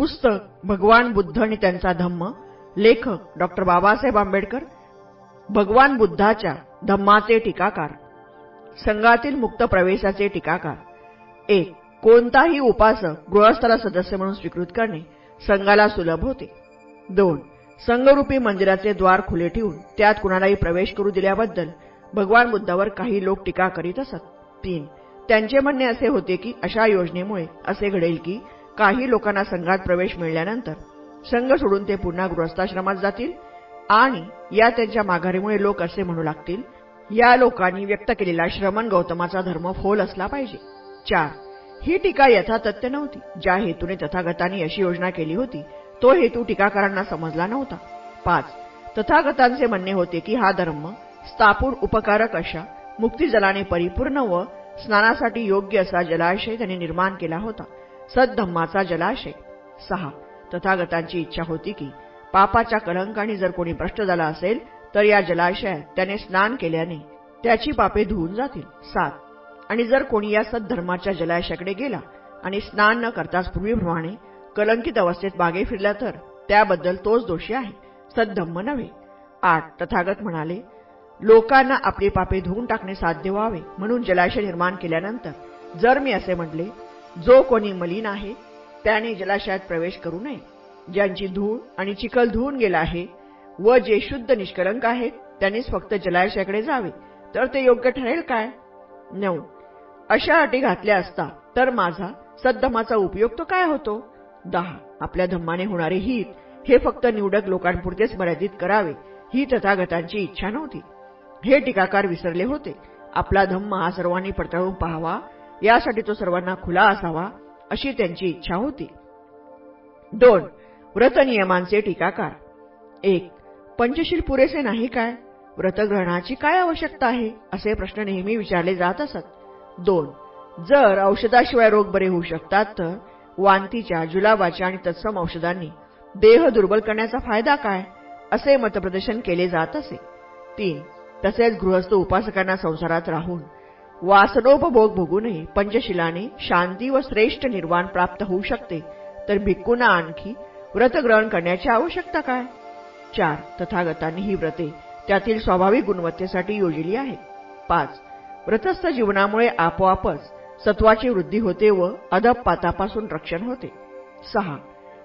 पुस्तक भगवान बुद्ध आणि त्यांचा धम्म लेखक डॉक्टर बाबासाहेब आंबेडकर भगवान बुद्धाच्या धम्माचे टीकाकार संघातील मुक्त प्रवेशाचे टीकाकार एक कोणताही उपासक गृहस्थाला सदस्य म्हणून स्वीकृत करणे संघाला सुलभ होते. दोन संघरूपी मंदिराचे द्वार खुले ठेवून त्यात कुणालाही प्रवेश करू दिल्याबद्दल भगवान बुद्धावर काही लोक टीका करीत असत. तीन त्यांचे म्हणणे असे होते की अशा योजनेमुळे असे घडेल की काही लोकांना संघात प्रवेश मिळाल्यानंतर संघ सोडून ते पुन्हा गृहस्थाश्रमात जातील आणि या त्यांच्या माघारीमुळे लोक असे म्हणू लागतील या लोकांनी व्यक्त केलेला श्रमण गौतमाचा धर्म फोल असला पाहिजे. चार ही टीका यथातथ्य नव्हती. ज्या हेतूने तथागतांनी अशी योजना केली होती तो हेतू टीकाकारांना समजला नव्हता. पाच तथागतांचे म्हणणे होते की हा धर्म स्थापूर उपकारक अशा मुक्तीजलाने परिपूर्ण व स्नानासाठी योग्य असा जलाशय त्यांनी निर्माण केला होता. सद्धम्माचा जलाशय. सहा. तथागतांची इच्छा होती की पापाच्या कलंकाने जर कोणी भ्रष्ट झाला असेल तर या जलाशयात त्याने स्नान केल्याने त्याची पापे धुवून जातील. सात. आणि जर कोणी या सद्धर्माच्या जलाशयाकडे गेला आणि स्नान न करताच पूर्वीप्रमाणे कलंकित अवस्थेत मागे फिरला तर त्याबद्दल तोच दोषी आहे. सद्धम्म नव्हे. आठ. तथागत म्हणाले लोकांना आपली पापे धुवून टाकणे साध्य व्हावे म्हणून जलाशय निर्माण केल्यानंतर जर मी असे म्हटले जो कोणी मलिन आहे त्याने जलाशयात प्रवेश करू नये. ज्यांची धूळ आणि चिखल धुवून गेला आहे व जे शुद्ध निष्कलंक आहेत त्यांनीच फक्त जलाशयाकडे जावे. तर ते योग्य ठरेल काय? नऊ. अशा अटी घातल्या असता तर माझा सद्धमाचा उपयोग तो काय होतो? दहा. आपल्या धम्माने होणारे हित हे फक्त निवडक लोकांपुरतेच मर्यादित करावे ही तथागतांची इच्छा नव्हती. हे टीकाकार विसरले होते. आपला धम्म हा सर्वांनी पडताळून पाहावा यासाठी तो सर्वांना खुला असावा अशी त्यांची इच्छा होती. दोन व्रतनियमांचे टीकाकार. एक पंचशील पुरेसे नाही काय? व्रतग्रहणाची काय आवश्यकता आहे? असे प्रश्न नेहमी विचारले जात असत. दोन जर औषधाशिवाय रोग बरे होऊ शकतात तर वांतीच्या जुलाबाच्या आणि तत्सम औषधांनी देह दुर्बल करण्याचा फायदा काय? असे मतप्रदर्शन केले जात असे. तीन तसेच गृहस्थ उपासकांना संसारात राहून वासनोपभोग भोगूनही पंचशिलाने शांती व श्रेष्ठ निर्वाण प्राप्त होऊ शकते. तर भिक्कूंना आणखी व्रतग्रहण करण्याची आवश्यकता काय? चार. तथागतांनी ही व्रते त्यातील स्वाभाविक गुणवत्तेसाठी योजली आहेत. पाच. व्रतस्थ जीवनामुळे आपोआपच सत्वाची वृद्धी होते व अदपपातापासून रक्षण होते. सहा.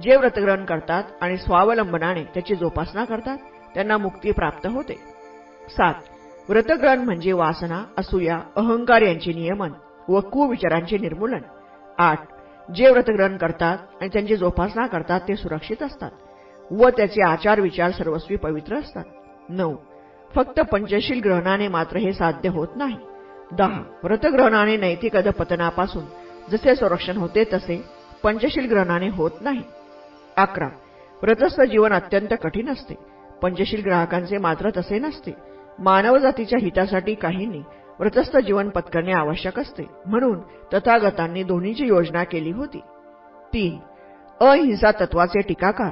जे व्रतग्रहण करतात आणि स्वावलंबनाने त्याची जोपासना करतात त्यांना मुक्ती प्राप्त होते. सात. व्रतग्रहण म्हणजे वासना असूया अहंकार यांचे नियमन व कुविचारांचे निर्मूलन. आठ जे व्रतग्रहण करतात आणि त्यांची जोपासना करतात ते सुरक्षित असतात व त्याचे आचार विचार सर्वस्वी पवित्र असतात. नऊ फक्त पंचशील ग्रहणाने मात्र हे साध्य होत नाही. दहा व्रतग्रहणाने नैतिक अधपतनापासून जसे संरक्षण होते तसे पंचशील ग्रहणाने होत नाही. अकरा व्रतस्थ जीवन अत्यंत कठीण असते. पंचशील ग्राहकांचे मात्र तसे नसते. मानवजातीच्या हितासाठी काहींनी व्रतस्थ जीवन पत्करणे आवश्यक असते. म्हणून तथागतांनी दोन्हीची योजना केली होती. तीन अहिंसा तत्वाचे टीकाकार.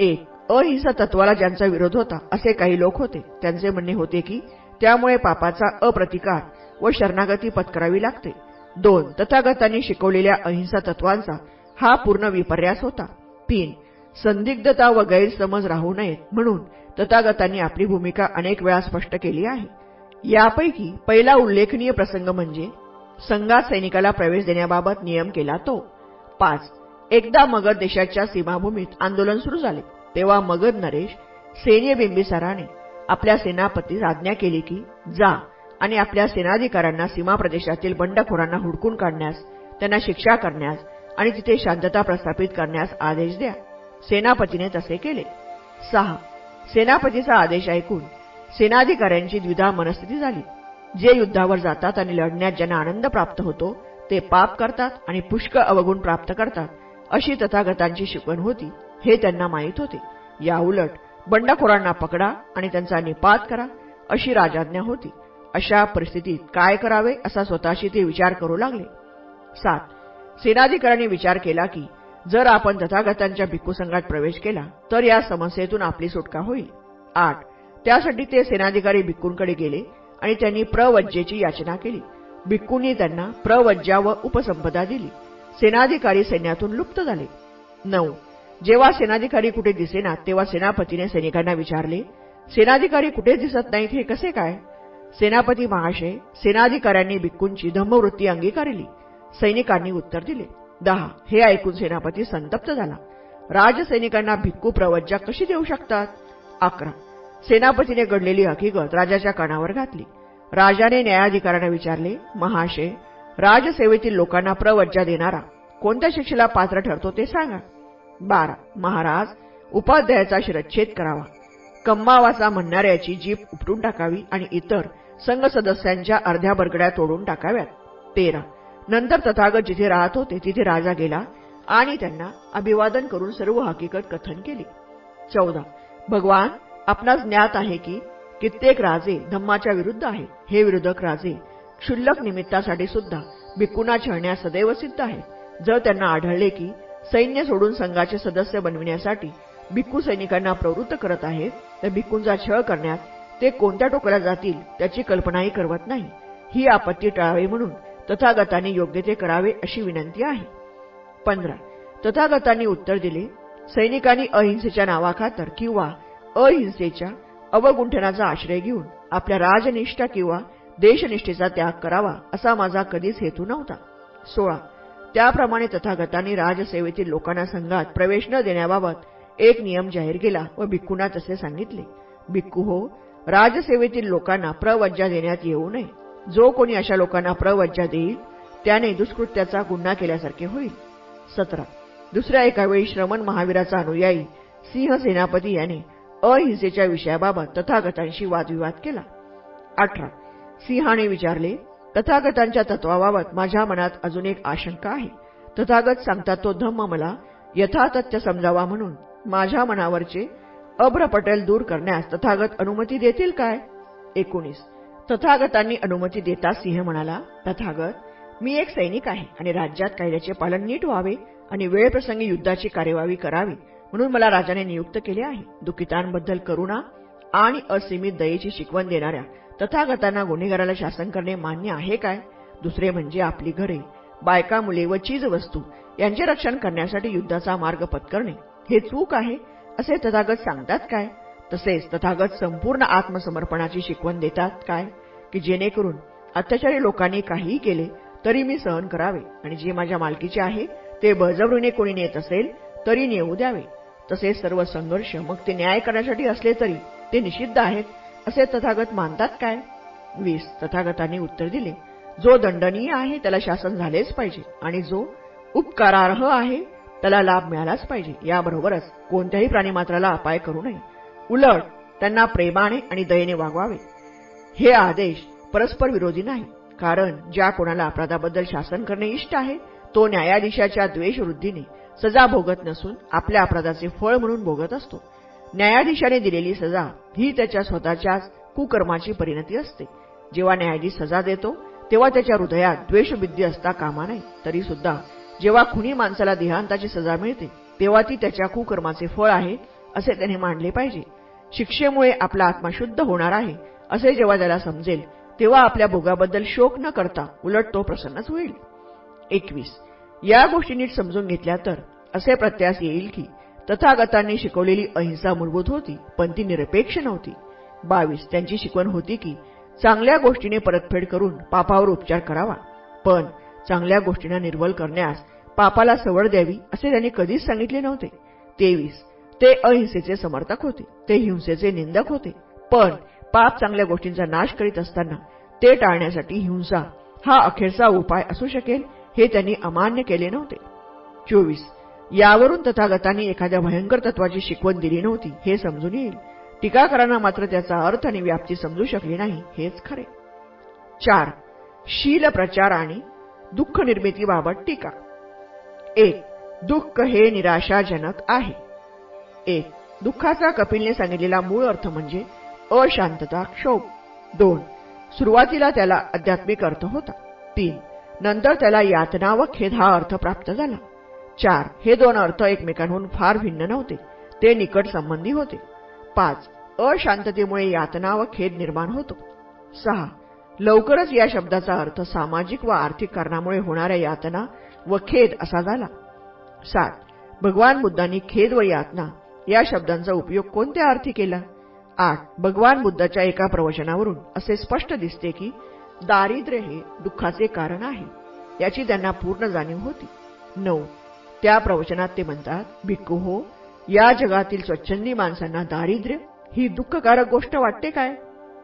एक अहिंसा तत्वाला ज्यांचा विरोध होता असे काही लोक होते. त्यांचे म्हणणे होते की त्यामुळे पापाचा अप्रतिकार व शरणागती पत्करावी लागते. दोन तथागतांनी शिकवलेल्या अहिंसा तत्वांचा हा पूर्ण विपर्यास होता. तीन संदिग्धता व गैरसमज राहू नयेत म्हणून तथागतांनी आपली भूमिका अनेक वेळा स्पष्ट केली आहे. यापैकी पहिला उल्लेखनीय प्रसंग म्हणजे संघात सैनिकाला प्रवेश देण्याबाबत नियम केला तो. पाच एकदा मगध देशाच्या सीमाभूमीत आंदोलन सुरू झाले. तेव्हा मगध नरेश सैन्य बिंबिसाराने आपल्या सेनापतीस आज्ञा केली की जा आणि आपल्या सेनाधिकाऱ्यांना सीमा प्रदेशातील बंडखोरांना हुडकून काढण्यास त्यांना शिक्षा करण्यास आणि तिथे शांतता प्रस्थापित करण्यास आदेश द्या. सेनापतीने तसे केले. सहा. सेनापतीचा आदेश ऐकून सेनाधिकाऱ्यांची द्विधा मनस्थिती झाली. जे युद्धावर जातात आणि लढण्यात ज्यांना आनंद प्राप्त होतो ते पाप करतात आणि पुष्कळ अवगुण प्राप्त करतात अशी तथागतांची शिकवण होती हे त्यांना माहीत होते. याउलट बंडखोरांना पकडा आणि त्यांचा निपात करा अशी राजाज्ञा होती. अशा परिस्थितीत काय करावे असा स्वतःशी ते विचार करू लागले. सात. सेनाधिकाऱ्यांनी विचार केला की जर आपण तथागतांच्या भिक्खू संघात प्रवेश केला तर या समस्येतून आपली सुटका होईल. आठ. त्यासाठी ते सेनाधिकारी भिक्कूंकडे गेले आणि त्यांनी प्रवज्जेची याचना केली. भिक्कूंनी त्यांना प्रवज्जा व उपसंपदा दिली. सेनाधिकारी सैन्यातून लुप्त झाले. नऊ. जेव्हा सेनाधिकारी कुठे दिसेना तेव्हा सेनापतीने सैनिकांना विचारले सेनाधिकारी कुठे दिसत नाहीत? हे कसे काय? सेनापती महाशय सेनाधिकाऱ्यांनी भिक्कूंची धम्मवृत्ती अंगीकारली. सैनिकांनी उत्तर दिले दहा. हे ऐकून सेनापती संतप्त झाला. राजसैनिकांना भिक्कू प्रवज्जा कशी देऊ शकतात? अकरा. सेनापतीने घडलेली हकीकत राजाच्या कानावर घातली. राजाने न्यायाधिकाऱ्यांना विचारले महाशय राजसेवेतील लोकांना प्रवज्जा देणारा कोणत्या शिक्षेला पात्र ठरतो ते सांगा. बारा. महाराज उपाध्यायाचा शिरच्छेद करावा. कम्मावाचा म्हणणाऱ्याची जीप उपटून टाकावी आणि इतर संघ सदस्यांच्या अर्ध्या बरगड्या तोडून टाकाव्यात. तेरा. नंतर तथागत जिथे राहत होते तिथे राजा गेला आणि त्यांना अभिवादन करून सर्व हकीकत कथन केली. चौदा. भगवान आपणास ज्ञात आहे की कित्येक राजे धम्माच्या विरुद्ध आहे. हे विरोधक राजे क्षुल्लक निमित्तासाठी सुद्धा भिक्कुना छळण्यास सदैव सिद्ध आहे. जर त्यांना आढळले की सैन्य सोडून संघाचे सदस्य बनविण्यासाठी भिक्खू सैनिकांना प्रवृत्त करत आहेत तर भिक्खूंचा छळ करण्यात ते कोणत्या टोकल्या जातील त्याची कल्पनाही करवत नाही. ही आपत्ती टाळावी म्हणून तथागतांनी योग्य ते करावे अशी विनंती आहे. पंधरा. तथागतांनी उत्तर दिले सैनिकांनी अहिंसेच्या नावाखातर किंवा अहिंसेच्या अवगुंठनाचा आश्रय घेऊन आपल्या राजनिष्ठा किंवा देशनिष्ठेचा त्याग करावा असा माझा कधीच हेतू नव्हता. सोळा. त्याप्रमाणे तथागतांनी राजसेवेतील लोकांना संघात प्रवेश न देण्याबाबत एक नियम जाहीर केला व भिक्खूंना तसे सांगितले. भिक्खू हो राजसेवेतील लोकांना प्रवज्जा देण्यात येऊ नये. जो कोणी अशा लोकांना प्रवज्जा देईल त्याने दुष्कृत्याचा गुन्हा केल्यासारखे होईल. सतरा. दुसऱ्या एका वेळी श्रमण महावीराचा अनुयायी सिंह सेनापती याने अहिंसेच्या विषयाबाबत तथागतांशी वादविवाद केला. अठरा. सिंहाने विचारले तथागतांच्या तत्वाबाबत माझ्या मनात अजून एक आशंका आहे. तथागत सांगतात तो धम्म मला यथातथ्य समजावा म्हणून माझ्या मनावरचे अभ्रपटेल दूर करण्यास तथागत अनुमती देतील काय? एकोणीस. तथागतांनी अनुमती देता सिंह म्हणाला तथागत मी एक सैनिक आहे आणि राज्यात कायद्याचे पालन नीट व्हावे आणि वेळप्रसंगी युद्धाची कार्यवाही करावी म्हणून मला राजाने नियुक्त केले आहे. दुखितांबद्दल करुणा आणि असीमित दयेची शिकवण देणाऱ्या तथागतांना गुन्हेगाराला शासन करणे मान्य आहे काय? दुसरे म्हणजे आपली घरे बायका मुले व चीज वस्तू यांचे रक्षण करण्यासाठी युद्धाचा मार्ग पत्करणे. हे चूक आहे असे तथागत सांगतात काय? तसेच तथागत संपूर्ण आत्मसमर्पणाची शिकवण देतात काय? की जेणेकरून अत्याचारी लोकांनी काहीही केले तरी मी सहन करावे. आणि जे माझ्या मालकीचे आहे ते बळजबरीने कोणी नेत असेल तरी नेऊ द्यावे. तसेच सर्व संघर्ष मग ते न्याय करण्यासाठी असले तरी ते निषिद्ध आहेत असे तथागत मानतात काय? वीस तथागतांनी उत्तर दिले जो दंडनीय आहे त्याला शासन झालेच पाहिजे. आणि जो उपकारार्ह आहे त्याला लाभ मिळालाच पाहिजे. याबरोबरच कोणत्याही प्राणीमात्राला अपाय करू नये. उलट त्यांना प्रेमाने आणि दयेने वागवावे. हे आदेश परस्पर विरोधी नाही कारण ज्या कोणाला अपराधाबद्दल शासन करणे इष्ट आहे तो न्यायाधीशाच्या द्वेषवृद्धीने सजा भोगत नसून आपल्या अपराधाचे फळ म्हणून भोगत असतो. न्यायाधीशाने दिलेली सजा ही त्याच्या स्वतःच्याच कुकर्माची परिणती असते. जेव्हा न्यायाधीश सजा देतो तेव्हा त्याच्या हृदयात द्वेषबुद्धी असता कामा नाही तरी सुद्धा जेव्हा खुनी माणसाला देहांताची सजा मिळते तेव्हा ती त्याच्या कुकर्माचे फळ आहे असे त्याने मांडले पाहिजे. शिक्षेमुळे आपला आत्मा शुद्ध होणार आहे असे जेव्हा त्याला समजेल तेव्हा आपल्या भोगाबद्दल शोक न करता उलट तो प्रसन्नच होईल. एकवीस. या गोष्टी नीट समजून घेतल्या तर असे प्रत्यास येईल की तथागतांनी शिकवलेली अहिंसा मूलभूत होती पण ती निरपेक्ष नव्हती. बावीस. त्यांची शिकवण होती की चांगल्या गोष्टीने परतफेड करून पापावर उपचार करावा पण चांगल्या गोष्टींना निर्बल करण्यास पापाला सवड द्यावी असे त्यांनी कधीच सांगितले नव्हते. तेवीस. ते अहिंसेचे समर्थक होते. ते हिंसेचे निंदक होते. पण पाप चांगल्या गोष्टींचा नाश करीत असताना ते टाळण्यासाठी हिंसा हा अखेरचा उपाय असू शकेल हे त्यांनी अमान्य केले नव्हते. चोवीस. यावरून तथागतांनी एखाद्या भयंकर तत्वाची शिकवण दिली नव्हती हे समजून येईल. टीकाकारांना मात्र त्याचा अर्थ आणि व्याप्ती समजू शकली नाही हेच खरे. चार. शील प्रचार आणि दुःख निर्मितीबाबत टीका. एक. दुःख हे निराशाजनक आहे. एक दुःखाचा कपिलने सांगितलेला मूळ अर्थ म्हणजे अशांतता क्षोभ. दोन सुरुवातीला त्याला आध्यात्मिक अर्थ होता. तीन नंतर त्याला यातना व खेद हा अर्थ प्राप्त झाला. चार हे दोन अर्थ एकमेकांहून फार भिन्न नव्हते. ते निकट संबंधी होते. पाच अशांततेमुळे यातना व खेद निर्माण होतो. सहा लवकरच या शब्दाचा अर्थ सामाजिक व आर्थिक कारणामुळे होणाऱ्या यातना व खेद असा झाला. सात भगवान बुद्धांनी खेद व यातना या शब्दांचा उपयोग कोणत्या अर्थी केला? आठ भगवान बुद्धाच्या एका प्रवचनावरून असे स्पष्ट दिसते की दारिद्र्य हे दुःखाचे कारण आहे याची त्यांना पूर्ण जाणीव होती. नऊ त्या प्रवचनात ते म्हणतात भिक्कू हो या जगातील स्वच्छंदी माणसांना दारिद्र्य ही दुःखकारक गोष्ट वाटते काय?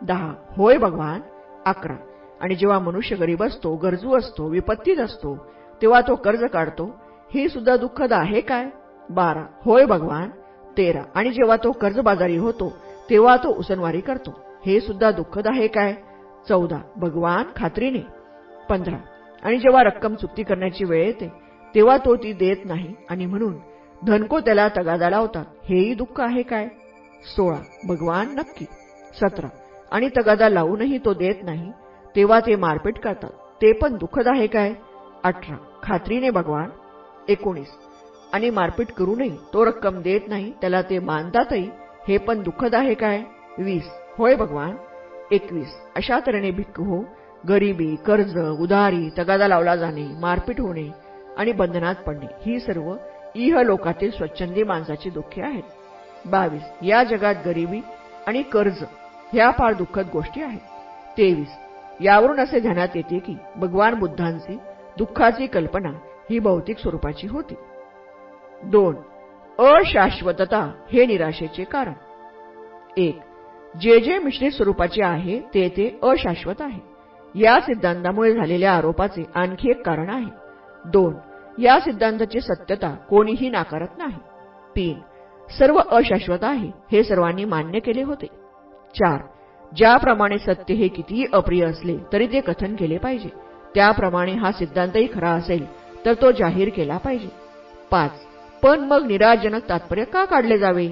दहा होय भगवान. अकरा आणि जेव्हा मनुष्य गरीब असतो गरजू असतो विपत्तीत असतो तेव्हा तो कर्ज काढतो हे सुद्धा दुःखद आहे काय? बारा होय भगवान. तेरा. आणि जेव्हा तो कर्जबाजारी होतो तेव्हा तो उसनवारी करतो. हे सुद्धा दुःखद आहे काय? चौदा. भगवान खात्रीने. पंधरा. आणि जेव्हा रक्कम चुकती करण्याची वेळ येते तेव्हा तो ती देत नाही आणि म्हणून धनको त्याला तगादा लावतात. हेही दुःख आहे काय? सोळा. भगवान नक्की. सतरा. आणि तगादा लावूनही तो देत नाही तेव्हा ते मारपीट करतात. ते पण दुःखद आहे काय? अठरा. खात्रीने भगवान. एकोणीस. आणि मारपीट करूनही तो रक्कम देत नाही त्याला ते मानतातही हे पण दुःखद आहे काय? वीस. होय भगवान? एकवीस. अशा तऱ्हेने भिक्खू हो गरिबी कर्ज उधारी तगादा लावला जाणे मारपीट होणे आणि बंधनात पडणे ही सर्व इह लोकातील स्वच्छंदी माणसाची दुःखे आहेत. बावीस. या जगात गरिबी आणि कर्ज ह्या फार दुःखद गोष्टी आहेत. तेवीस. यावरून असे ध्यानात येते की भगवान बुद्धांची दुःखाची कल्पना ही भौतिक स्वरूपाची होती. दोन अशाश्वतता हे निराशेचे कारण. एक जे जे मिश्रित स्वरूपाचे आहे ते ते अशाश्वत आहे. या सिद्धांतामुळे झालेल्या आरोपाचे आणखी एक कारण आहे. दोन या सिद्धांताची सत्यता कोणीही नाकारत नाही. तीन सर्व अशाश्वत आहे हे सर्वांनी मान्य केले होते. चार ज्याप्रमाणे सत्य हे कितीही अप्रिय असले तरी ते कथन केले पाहिजे. त्याप्रमाणे हा सिद्धांतही खरा असेल तर तो जाहीर केला पाहिजे. पाच पण मग निराजनक तात्पर्य का काढले जावे?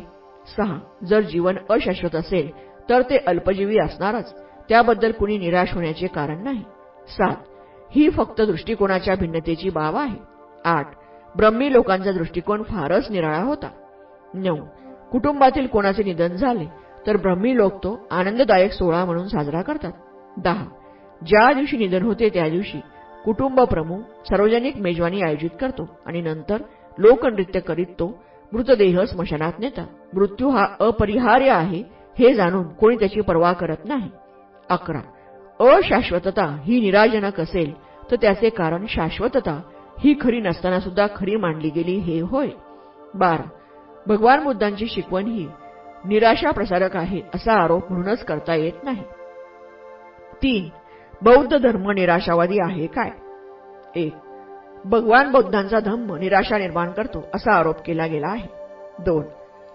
सहा. जर जीवन अशाश्वत असेल तर ते अल्पजीवी असणारच. त्याबद्दल कुणी निराश होण्याचे कारण नाही. सात. ही फक्त दृष्टिकोनाच्या भिन्नतेची बाब आहे. आठ. ब्रह्मी लोकांचा दृष्टिकोन फारच निराळा होता. नऊ. कुटुंबातील कोणाचे निधन झाले तर ब्रह्मी लोक तो आनंददायक सोहळा म्हणून साजरा करतात. दहा. ज्या दिवशी निधन होते त्या दिवशी कुटुंब प्रमुख सार्वजनिक मेजवानी आयोजित करतो आणि नंतर लोकनृत्य करीत तो मृतदेह स्मशानात नेतात. मृत्यू हा अपरिहार्य आहे हे जाणून कोणी त्याची पर्वा करत नाही. अकरा. अशाश्वतता ही निराजनक असेल तर त्याचे कारण शाश्वतता ही खरी नसताना सुद्धा खरी मांडली गेली हे होय. बारा. भगवान बुद्धांची शिकवण ही निराशा प्रसारक आहे असा आरोप म्हणूनच करता येत नाही. तीन. बौद्ध धर्म निराशावादी आहे काय? एक. भगवान बौद्धांचा धम्म निराशा निर्माण करतो असा आरोप केला गेला आहे. दोन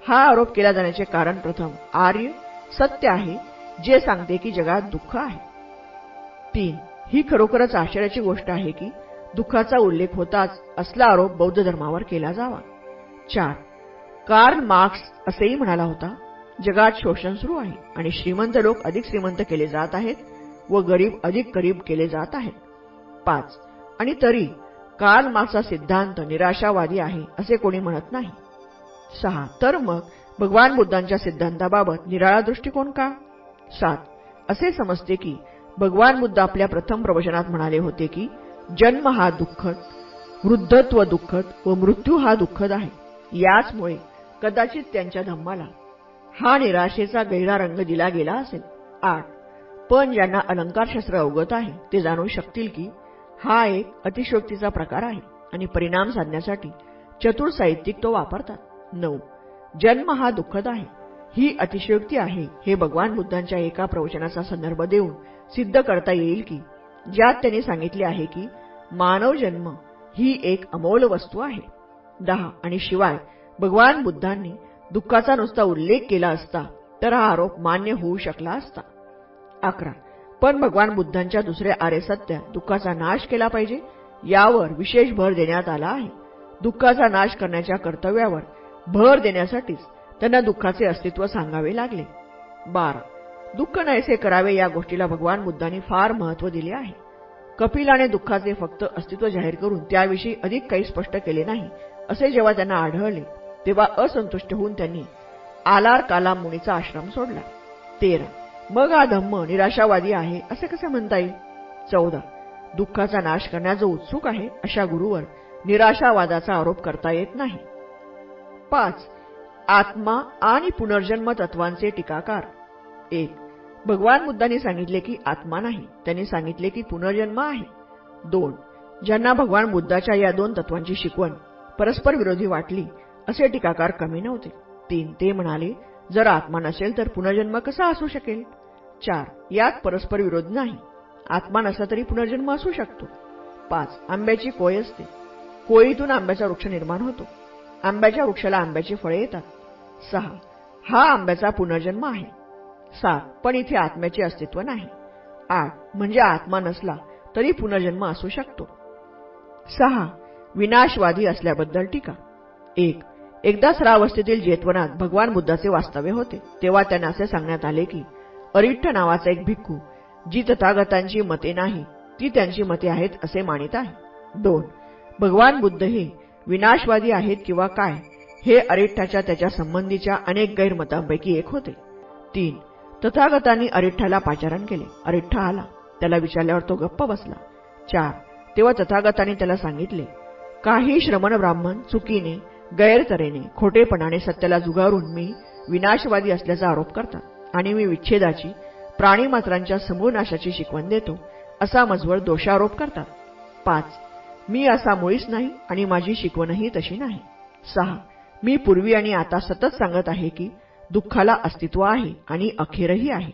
हा आरोप केला जाण्याचे कारण प्रथम आर्य सत्य आहे जे सांगते की जगात दुःख आहे. तीन ही खरोखरच आश्चर्याची गोष्ट आहे की दुःखाचा उल्लेख होताच असला आरोप बौद्ध धर्मावर केला जावा. चार कार्ल मार्क्स असेही म्हणाला होता जगात शोषण सुरू आहे आणि श्रीमंत लोक अधिक श्रीमंत केले जात आहेत व गरीब अधिक गरीब केले जात आहेत. पाच आणि तरी काल मार्क्सचा सिद्धांत निराशावादी आहे असे कोणी म्हणत नाही. सहा तर मग भगवान बुद्धांच्या सिद्धांताबाबत निराळा दृष्टिकोन का? सात असे समजते की भगवान बुद्ध आपल्या प्रथम प्रवचनात म्हणाले होते की जन्म हा दुःखद वृद्धत्व दुःखद व मृत्यू हा दुःखद आहे. याचमुळे कदाचित त्यांच्या धम्माला हा निराशेचा गहिरा रंग दिला गेला असेल. आठ पण ज्यांना अलंकारशास्त्र अवगत आहे ते जाणू शकतील की हा एक अतिशोक्तीचा प्रकार आहे आणि परिणाम साधण्यासाठी चतुर साहित्यिक तो वापरतात. नऊ. जन्म हा दुःखद आहे. ही अतिशयोक्ती आहे हे भगवान बुद्धांच्या एका प्रवचनाचा संदर्भ देऊन सिद्ध करता येईल की ज्यात त्यांनी सांगितले आहे की मानव जन्म ही एक अमोल वस्तू आहे. दहा. आणि शिवाय भगवान बुद्धांनी दुःखाचा नुसता उल्लेख केला असता तर हा आरोप मान्य होऊ शकला असता. अकरा. पण भगवान बुद्धांच्या दुसरे आरे सत्य दुःखाचा नाश केला पाहिजे यावर विशेष भर देण्यात आला आहे. दुःखाचा नाश करण्याच्या कर्तव्यावर भर देण्यासाठीच त्यांना दुःखाचे अस्तित्व सांगावे लागले. बारा. दुःख नाहीसे करावे या गोष्टीला भगवान बुद्धांनी फार महत्त्व दिले आहे. कपिलाने दुःखाचे फक्त अस्तित्व जाहीर करून त्याविषयी अधिक काही स्पष्ट केले नाही असे जेव्हा त्यांना आढळले तेव्हा असंतुष्ट होऊन त्यांनी आलार काला मुनीचा आश्रम सोडला. तेरा. मग हा धम्म निराशावादी आहे असे कसे म्हणता येईल? चौदा. दुःखाचा नाश करण्याचा उत्सुक आहे अशा गुरुवर निराशावादाचा आरोप करता येत नाही. पाच. आत्मा आणि पुनर्जन्म तत्वांचे टीकाकार. एक. भगवान बुद्धांनी सांगितले की आत्मा नाही त्यांनी सांगितले की पुनर्जन्म आहे. दोन. ज्यांना भगवान बुद्धाच्या या दोन तत्वांची शिकवण परस्पर विरोधी वाटली असे टीकाकार कमी नव्हते. तीन. ते म्हणाले जर आत्मा नसेल तर पुनर्जन्म कसा असू शकेल? चार यात परस्पर विरोध नाही. आत्मा नसला तरी पुनर्जन्म असू शकतो. पाच आंब्याची कोय असते. कोयीतून आंब्याचा वृक्ष निर्माण होतो. आंब्याच्या वृक्षाला आंब्याची फळे येतात. सहा हा आंब्याचा पुनर्जन्म आहे. सात पण इथे आत्म्याचे अस्तित्व नाही. आठ म्हणजे आत्मा नसला तरी पुनर्जन्म असू शकतो. सहा विनाशवादी असल्याबद्दल टीका. एक एकदा सरावस्थेतील जेतवनात भगवान बुद्धाचे वास्तव्य होते. तेव्हा त्यांना असे सांगण्यात आले की अरिठ्ठ नावाचा एक भिक्खू जी तथागतांची मते नाही ती त्यांची मते आहेत असे मानित आहे. दोन भगवान बुद्ध हे विनाशवादी आहेत किंवा काय हे अरिठ्ठाच्या त्याच्या संबंधीच्या अनेक गैरमतांपैकी एक होते. तीन तथागतांनी अरिठ्ठाला पाचारण केले. अरिठ्ठा आला त्याला विचारल्यावर तो गप्प बसला. चार तेव्हा तथागतांनी त्याला सांगितले काही श्रमण ब्राह्मण चुकीने गैरतरेने खोटेपणाने सत्याला जुगारून मी विनाशवादी असल्याचा आरोप करतात. आणि मी विच्छेदाची प्राणीमात्रांच्या समूहनाशाची शिकवण देतो असा मजवळ दोषारोप करतात. पाच मी असा मुळीच नाही आणि माझी शिकवणही तशी नाही. सहा मी पूर्वी आणि आता सतत सांगत आहे की दुःखाला अस्तित्व आहे आणि अखेरही आहे.